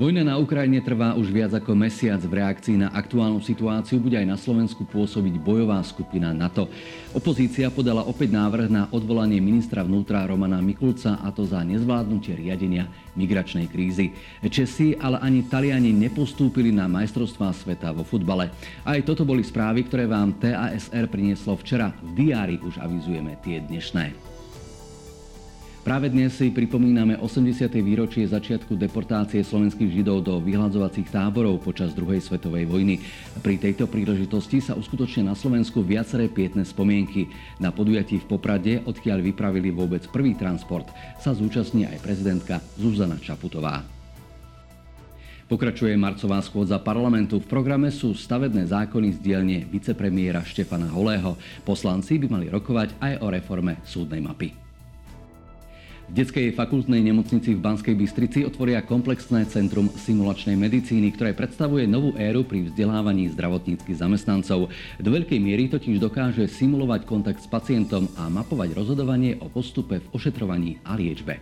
Vojna na Ukrajine trvá už viac ako mesiac. V reakcii na aktuálnu situáciu bude aj na Slovensku pôsobiť bojová skupina NATO. Opozícia podala opäť návrh na odvolanie ministra vnútra Romana Mikulca a to za nezvládnutie riadenia migračnej krízy. Česi, ale ani Taliani nepostúpili na majstrovstvá sveta vo futbale. Aj toto boli správy, ktoré vám TASR prinieslo včera. V diári už avizujeme tie dnešné. Práve dnes si pripomíname 80. výročie začiatku deportácie slovenských židov do vyhľadzovacích táborov počas druhej svetovej vojny. Pri tejto príležitosti sa uskutočne na Slovensku viaceré pietné spomienky. Na podujatí v Poprade, odkiaľ vypravili vôbec prvý transport, sa zúčastní aj prezidentka Zuzana Čaputová. Pokračuje marcová schôdza parlamentu. V programe sú stavebné zákony z dielne vicepremiéra Štefana Holého. Poslanci by mali rokovať aj o reforme súdnej mapy. V detskej fakultnej nemocnici v Banskej Bystrici otvoria komplexné centrum simulačnej medicíny, ktoré predstavuje novú éru pri vzdelávaní zdravotníckých zamestnancov. Do veľkej miery totiž dokáže simulovať kontakt s pacientom a mapovať rozhodovanie o postupe v ošetrovaní a liečbe.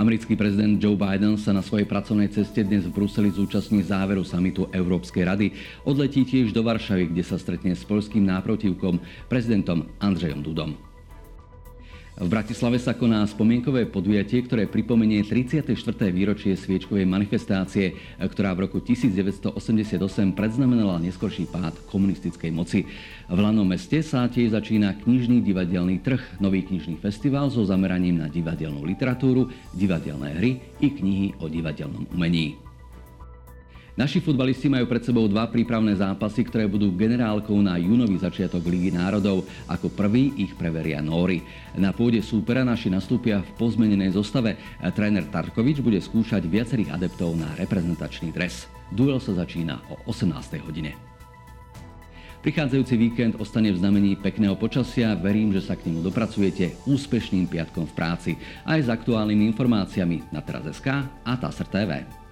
Americký prezident Joe Biden sa na svojej pracovnej ceste dnes v Bruseli zúčastní záveru samitu Európskej rady. Odletí tiež do Varšavy, kde sa stretne s polským náprotivkom, prezidentom Andrzejom Dudom. V Bratislave sa koná spomienkové podujatie, ktoré pripomenie 34. výročie sviečkovej manifestácie, ktorá v roku 1988 predznamenala neskorší pád komunistickej moci. V Lanom meste sa tiež začína knižný divadelný trh, nový knižný festival so zameraním na divadelnú literatúru, divadelné hry i knihy o divadelnom umení. Naši futbalisti majú pred sebou dva prípravné zápasy, ktoré budú generálkou na júnový začiatok Ligy národov. Ako prvý ich preveria Nóri. Na pôde súpera naši nastúpia v pozmenenej zostave. Tréner Tarkovič bude skúšať viacerých adeptov na reprezentačný dres. Duel sa začína o 18. hodine. Prichádzajúci víkend ostane v znamení pekného počasia. Verím, že sa k nemu dopracujete úspešným piatkom v práci. Aj s aktuálnymi informáciami na teraz.sk a TASR TV.